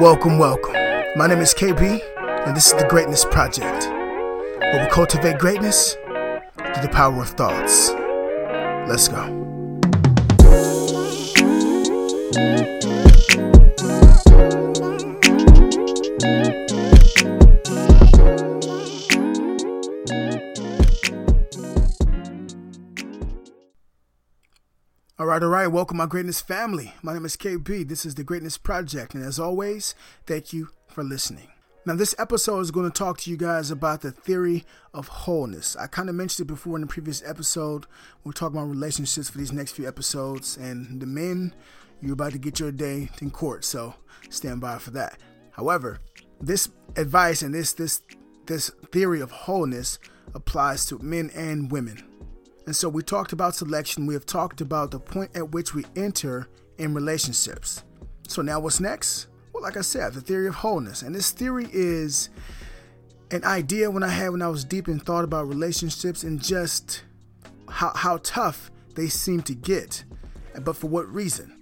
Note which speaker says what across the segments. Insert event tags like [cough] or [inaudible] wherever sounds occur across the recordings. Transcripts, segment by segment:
Speaker 1: Welcome, welcome. My name is KB, and this is the Greatness Project, where we cultivate greatness through the power of thoughts. Let's go. All right. Welcome, my greatness family. My name is KB. This is the Greatness Project. And as always, thank you for listening. Now, this episode is going to talk to you guys about the theory of wholeness. I kind of mentioned it before in the previous episode. We're talking about relationships for these next few episodes. And the men, you're about to get your day in court. So stand by for that. However, this advice and this, this, this theory of wholeness applies to men and women. And so we talked about selection. We have talked about the point at which we enter in relationships. So now what's next? Well, like I said, the theory of wholeness. And this theory is an idea when I had when I was deep in thought about relationships and just how, how tough they seem to get, but for what reason.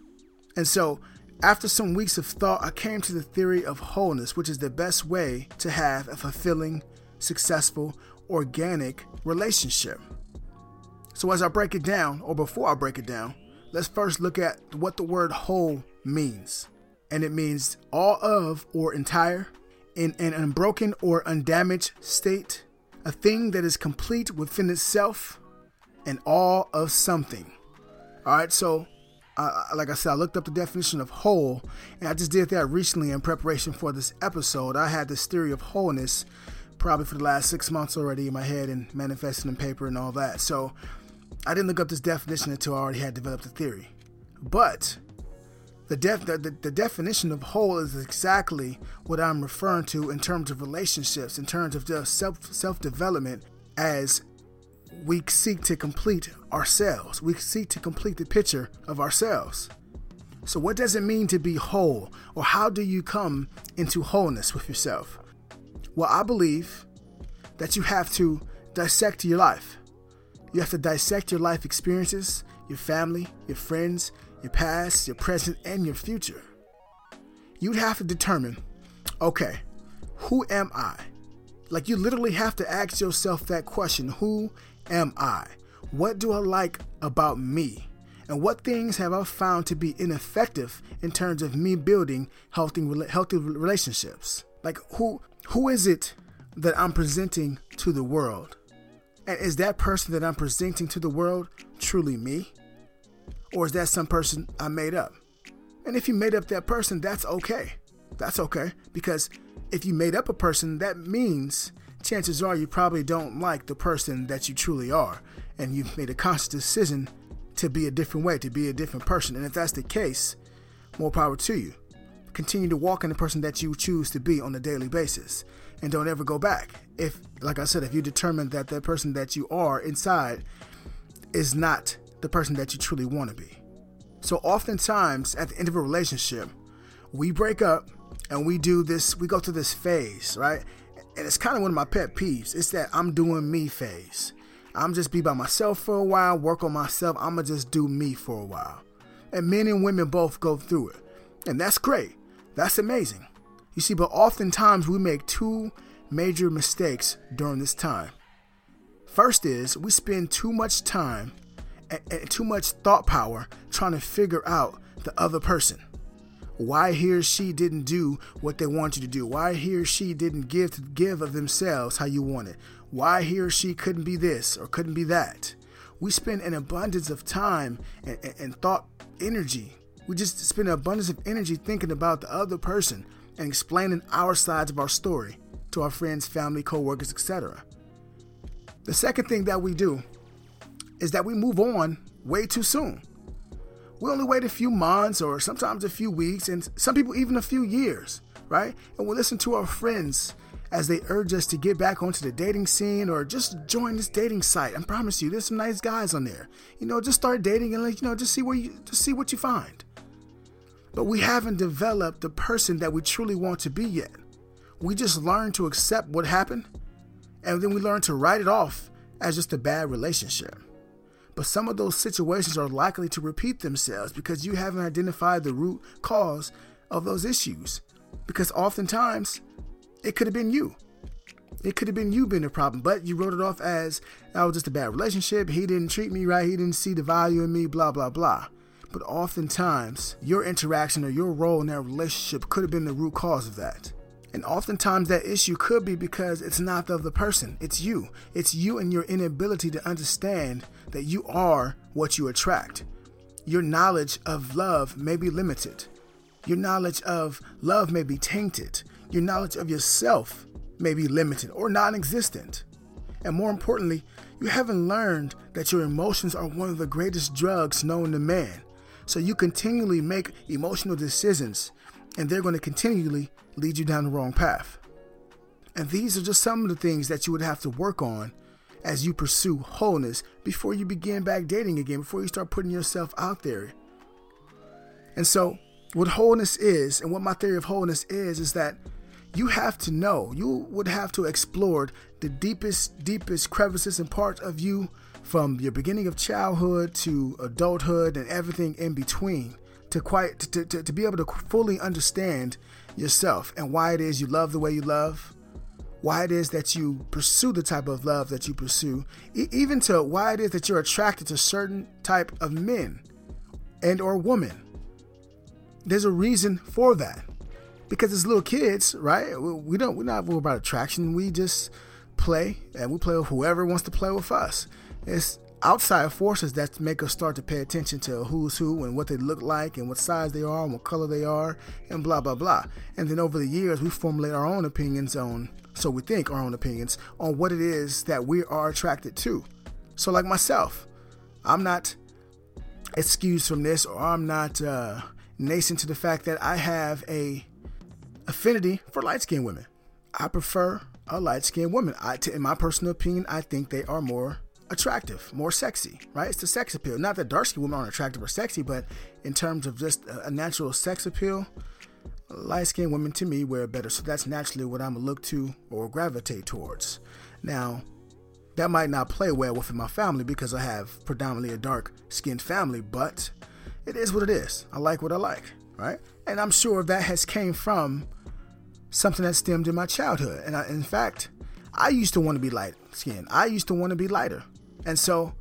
Speaker 1: And so after some weeks of thought, I came to the theory of wholeness, which is the best way to have a fulfilling, successful, organic relationship. So, as I break it down, or before I break it down, let's first look at what the word whole means. And it means all of or entire, in an unbroken or undamaged state, a thing that is complete within itself, and all of something. All right, so uh, like I said, I looked up the definition of whole, and I just did that recently in preparation for this episode. I had this theory of wholeness probably for the last six months already in my head and manifesting in paper and all that. So I didn't look up this definition until I already had developed a theory. But the, def- the, the, the, definition of whole is exactly what I'm referring to in terms of relationships, in terms of just self self development, as we seek to complete ourselves. We seek to complete the picture of ourselves. So, what does it mean to be whole, or how do you come into wholeness with yourself? Well, I believe that you have to dissect your life. You have to dissect your life experiences, your family, your friends, your past, your present, and your future. You'd have to determine okay, who am I? Like, you literally have to ask yourself that question Who am I? What do I like about me? And what things have I found to be ineffective in terms of me building healthy, healthy relationships? Like, who, who is it that I'm presenting to the world? And is that person that I'm presenting to the world truly me? Or is that some person I made up? And if you made up that person, that's okay. That's okay. Because if you made up a person, that means chances are you probably don't like the person that you truly are. And you've made a conscious decision to be a different way, to be a different person. And if that's the case, more power to you. Continue to walk in the person that you choose to be on a daily basis and don't ever go back. If, like I said, if you determine that that person that you are inside is not the person that you truly want to be. So, oftentimes at the end of a relationship, we break up and we do this, we go through this phase, right? And it's kind of one of my pet peeves. It's that I'm doing me phase. I'm just be by myself for a while, work on myself. I'm going to just do me for a while. And men and women both go through it. And that's great. That's amazing. You see, but oftentimes we make two major mistakes during this time. First is we spend too much time and, too much thought power trying to figure out the other person. Why he or she didn't do what they want you to do. Why he or she didn't give give of themselves how you want it. Why he or she couldn't be this or couldn't be that. We spend an abundance of time and, and thought energy. We just spend an abundance of energy thinking about the other person and explaining our sides of our story to our friends, family, co-workers, etc. The second thing that we do is that we move on way too soon. We only wait a few months or sometimes a few weeks and some people even a few years, right? And we listen to our friends as they urge us to get back onto the dating scene or just join this dating site. I promise you, there's some nice guys on there. You know, just start dating and like, you know, just see where you just see what you find. But we haven't developed the person that we truly want to be yet. We just learn to accept what happened and then we learn to write it off as just a bad relationship. But some of those situations are likely to repeat themselves because you haven't identified the root cause of those issues. Because oftentimes it could have been you. It could have been you being the problem, but you wrote it off as that was just a bad relationship. He didn't treat me right. He didn't see the value in me, blah, blah, blah. But oftentimes, your interaction or your role in that relationship could have been the root cause of that. And oftentimes, that issue could be because it's not the person, it's you. It's you and your inability to understand that you are what you attract. Your knowledge of love may be limited. Your knowledge of love may be tainted. Your knowledge of yourself may be limited or non existent. And more importantly, you haven't learned that your emotions are one of the greatest drugs known to man. So you continually make emotional decisions, and they're going to continually lead you down the wrong path. And these are just some of the things that you would have to work on as you pursue wholeness before you begin back dating again, before you start putting yourself out there. And so, what wholeness is, and what my theory of wholeness is, is that you have to know, you would have to explore the deepest, deepest crevices and parts of you from your beginning of childhood to adulthood and everything in between to quite to, to, to be able to fully understand yourself and why it is you love the way you love why it is that you pursue the type of love that you pursue e- even to why it is that you're attracted to certain type of men and or women there's a reason for that because as little kids, right? We don't we're not about attraction. We just play and we play with whoever wants to play with us. It's outside forces that make us start to pay attention to who's who and what they look like and what size they are and what color they are and blah blah blah. And then over the years we formulate our own opinions on so we think our own opinions on what it is that we are attracted to. So like myself, I'm not excused from this or I'm not uh, nascent to the fact that I have a affinity for light skinned women. I prefer a light skinned woman. I, in my personal opinion, I think they are more attractive, more sexy, right? It's the sex appeal. Not that dark skinned women aren't attractive or sexy, but in terms of just a, natural sex appeal, light skinned women to me wear better. So that's naturally what I'm gonna look to or gravitate towards. Now, that might not play well within my family because I have predominantly a dark skinned family, but it is what it is. I like what I like, right? And I'm sure that has came from something that stemmed in my childhood. And I, in fact, I used to want to be light skinned. I used to want to be lighter. And so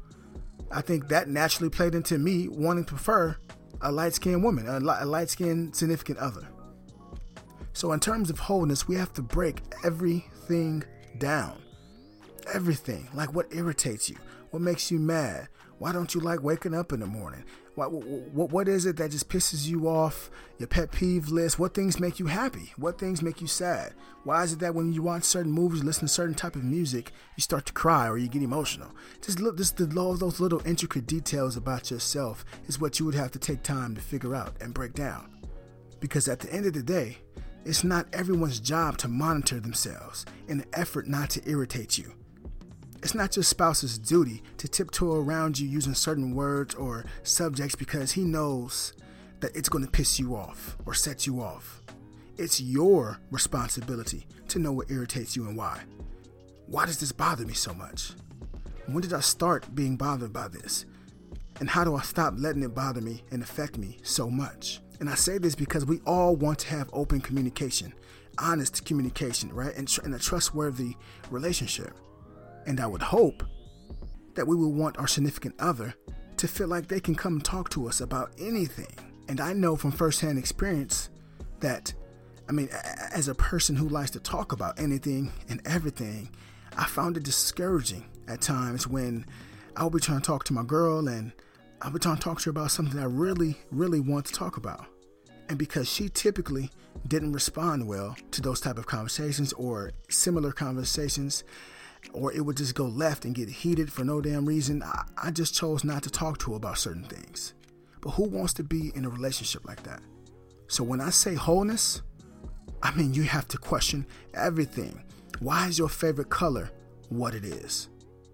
Speaker 1: I think that naturally played into me wanting to prefer a light skinned woman, a, light skinned significant other. So, in terms of wholeness, we have to break everything down. Everything. Like what irritates you, what makes you mad, why don't you like waking up in the morning? What, what, what is it that just pisses you off? Your pet peeve list. What things make you happy? What things make you sad? Why is it that when you watch certain movies, listen to certain type of music, you start to cry or you get emotional? Just look, just the, all those little intricate details about yourself is what you would have to take time to figure out and break down. Because at the end of the day, it's not everyone's job to monitor themselves in an effort not to irritate you. It's not your spouse's duty to tiptoe around you using certain words or subjects because he knows that it's going to piss you off or set you off. It's your responsibility to know what irritates you and why. Why does this bother me so much? When did I start being bothered by this? And how do I stop letting it bother me and affect me so much? And I say this because we all want to have open communication, honest communication, right? And, tr- and a trustworthy relationship. And I would hope that we will want our significant other to feel like they can come talk to us about anything. And I know from firsthand experience that, I mean, as a person who likes to talk about anything and everything, I found it discouraging at times when I would be trying to talk to my girl and I would try to talk to her about something I really, really want to talk about. And because she typically didn't respond well to those type of conversations or similar conversations, or it would just go left and get heated for no damn reason. I, I just chose not to talk to her about certain things. But who wants to be in a relationship like that? So when I say wholeness, I mean you have to question everything. Why is your favorite color what it is?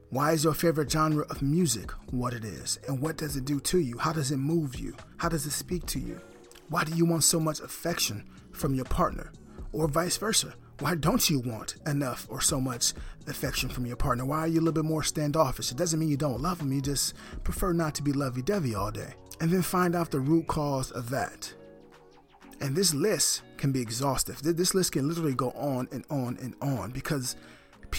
Speaker 1: Why is your favorite genre of music what it is? And what does it do to you? How does it move you? How does it speak to you? Why do you want so much affection from your partner? Or vice versa? Why don't you want enough or so much affection from your partner? Why are you a little bit more standoffish? It doesn't mean you don't love them, you just prefer not to be lovey dovey all day. And then find out the root cause of that. And this list can be exhaustive. This list can literally go on and on and on because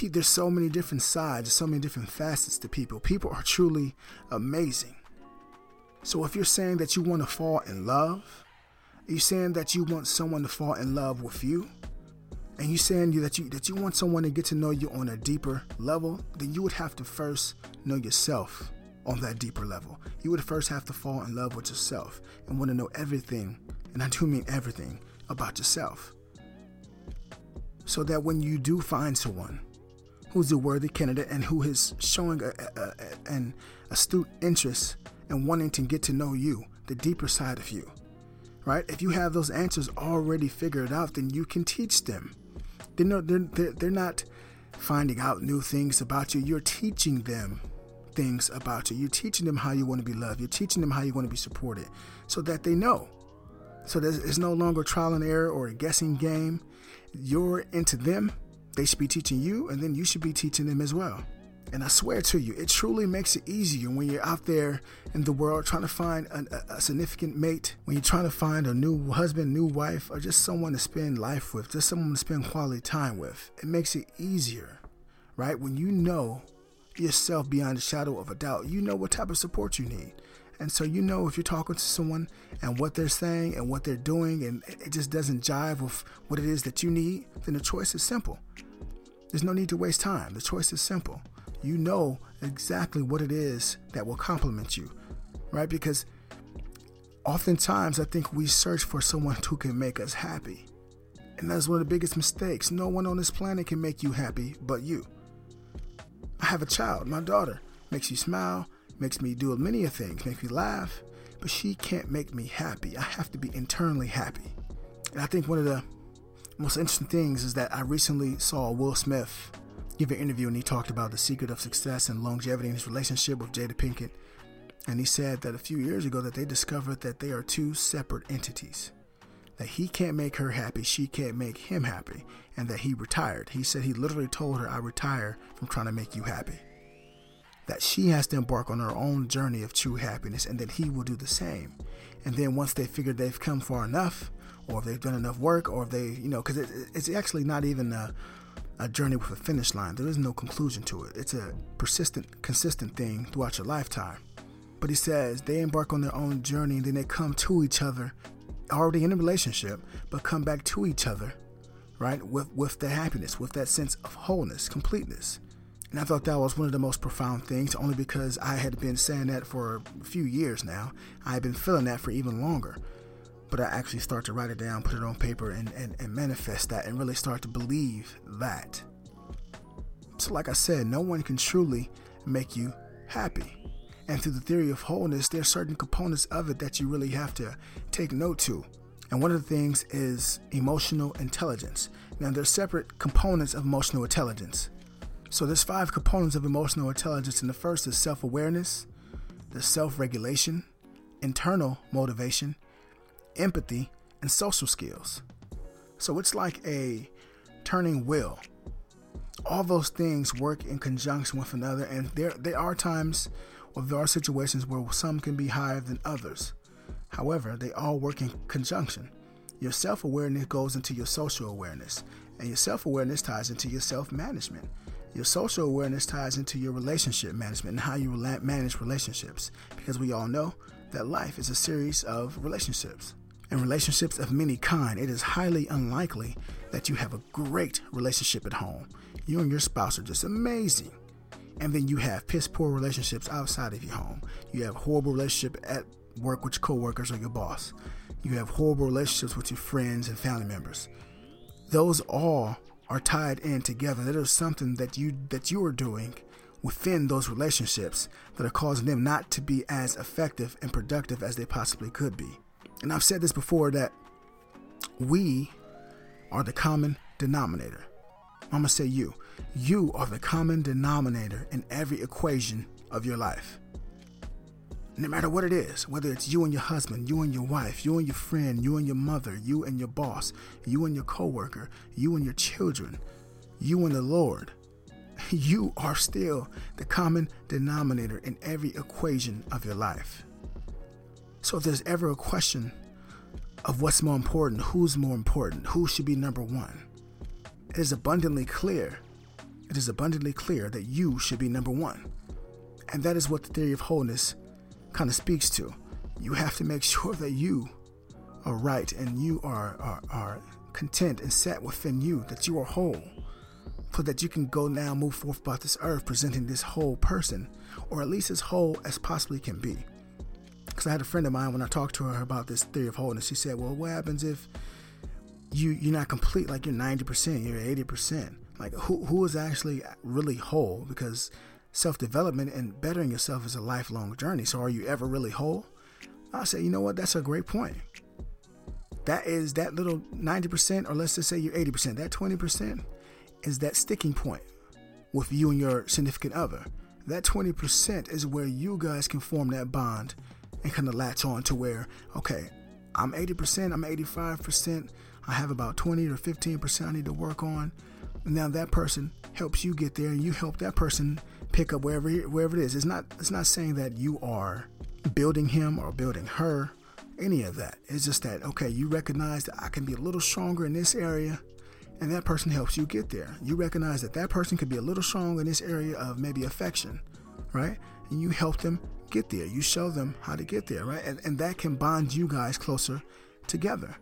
Speaker 1: there's so many different sides, so many different facets to people. People are truly amazing. So if you're saying that you want to fall in love, are you saying that you want someone to fall in love with you? And you're saying that you that you want someone to get to know you on a deeper level, then you would have to first know yourself on that deeper level. You would first have to fall in love with yourself and want to know everything, and I do mean everything about yourself. So that when you do find someone who's a worthy candidate and who is showing a, a, a, an astute interest in wanting to get to know you, the deeper side of you, right? If you have those answers already figured out, then you can teach them. They're not, they're, they're not finding out new things about you. You're teaching them things about you. You're teaching them how you want to be loved. You're teaching them how you want to be supported so that they know. So there's, it's no longer trial and error or a guessing game. You're into them they should be teaching you, and then you should be teaching them as well. And I swear to you, it truly makes it easier when you're out there in the world trying to find a, a, significant mate, when you're trying to find a new husband, new wife, or just someone to spend life with, just someone to spend quality time with. It makes it easier, right? When you know yourself beyond a shadow of a doubt, you know what type of support you need. And so you know if you're talking to someone and what they're saying and what they're doing and it just doesn't jive with what it is that you need, then the choice is simple. There's no need to waste time. The choice is simple. You know exactly what it is that will complement you, right? Because oftentimes I think we search for someone who can make us happy. And that's one of the biggest mistakes. No one on this planet can make you happy but you. I have a child, my daughter, makes you smile, makes me do many things, makes me laugh, but she can't make me happy. I have to be internally happy. And I think one of the most interesting things is that I recently saw Will Smith give an interview and he talked about the secret of success and longevity in his relationship with Jada Pinkett. And he said that a few years ago that they discovered that they are two separate entities. That he can't make her happy, she can't make him happy, and that he retired. He said he literally told her, I retire from trying to make you happy that she has to embark on her own journey of true happiness and that he will do the same. And then once they figure they've come far enough, or if they've done enough work, or if they, you know, because it, it's actually not even a, a journey with a finish line. There is no conclusion to it. It's a persistent, consistent thing throughout your lifetime. But he says they embark on their own journey and then they come to each other, already in a relationship, but come back to each other, right? With with the happiness, with that sense of wholeness, completeness. And I thought that was one of the most profound things, only because I had been saying that for a few years now. I had been feeling that for even longer. But I actually start to write it down, put it on paper, and, and, and manifest that and really start to believe that. So, like I said, no one can truly make you happy. And through the theory of wholeness, there are certain components of it that you really have to take note to. And one of the things is emotional intelligence. Now, there's separate components of emotional intelligence. So there's five components of emotional intelligence, and the first is self-awareness, the self-regulation, internal motivation, empathy, and social skills. So it's like a turning wheel. All those things work in conjunction with another, and there there are times or there are situations where some can be higher than others. However, they all work in conjunction. Your self awareness goes into your social awareness, and your self awareness ties into your self management. Your social awareness ties into your relationship management and how you manage relationships because we all know that life is a series of relationships. And relationships of many kind, it is highly unlikely that you have a great relationship at home. You and your spouse are just amazing. And then you have piss poor relationships outside of your home. You have horrible relationship at work with your coworkers or your boss. You have horrible relationships with your friends and family members. Those all are tied in together. That is something that you that you are doing within those relationships that are causing them not to be as effective and productive as they possibly could be. And I've said this before that we are the common denominator. I'm gonna say you. You are the common denominator in every equation of your life no matter what it is, whether it's you and your husband, you and your wife, you and your friend, you and your mother, you and your boss, you and your coworker, you and your children, you and the Lord, [laughs] you are still the common denominator in every equation of your life. So if there's ever a question of what's more important, who's more important, who should be number one. It is abundantly clear. It is abundantly clear that you should be number one. And that is what the theory of wholeness kind of speaks to. You have to make [laughs] sure that you are right and you are, are, are content and set within you, that you are whole, so that you can go now move forth about this earth presenting this whole person, or at least as whole as possibly can be. Because I had a friend of mine when I talked to her about this theory of wholeness, she said, Well, what happens if you you're not complete, like you're 90%, you're 80%? Like who who is actually really whole? Because self development and bettering yourself is a lifelong journey. So are you ever really whole? I say, you know what, that's a great point that is that little 90%, or let's just say you're 80%, that 20% is that sticking point with you and your significant other. That 20% is where you guys can form that bond and kind of latch on to where, okay, I'm 80%, I'm 85%, I have about 20 or 15% I need to work on. And now that person helps you get there and you help that person pick up wherever wherever it is. It's not it's not saying that you are building him or building her any of that. It's just that, okay, you recognize that I can be a little stronger in this area, and that person helps you get there. You recognize that that person could be a little stronger in this area of maybe affection, right? And you help them get there. You show them how to get there, right? And, and that can bond you guys closer together.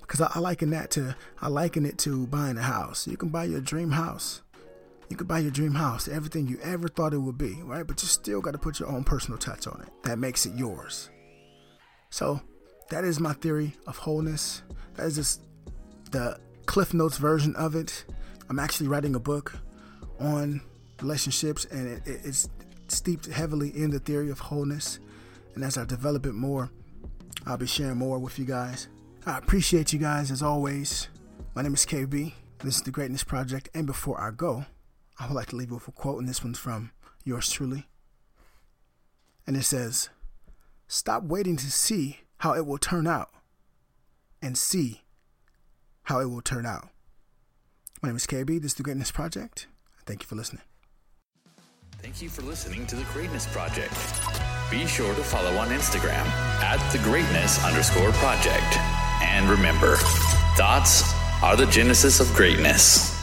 Speaker 1: Because I, I liken that to, I liken it to buying a house. You can buy your dream house. You can buy your dream house, everything you ever thought it would be, right? But you still got to put your own personal touch on it. That makes it yours. So that is my theory of wholeness. That is just the Cliff Notes version of it. I'm actually writing a book on relationships, and it, it, it's steeped heavily in the theory of wholeness. And as I develop it more, I'll be sharing more with you guys. I appreciate you guys as always. My name is KB. This is the Greatness Project. And before I go, I would like to leave you with a quote, and this one's from yours truly. And it says, Stop waiting to see how it will turn out and see how it will turn out. My name is KB. This is the Greatness Project. Thank you for listening.
Speaker 2: Thank you for listening to the Greatness Project. Be sure to follow on Instagram at the greatness underscore project. And remember, thoughts are the genesis of greatness.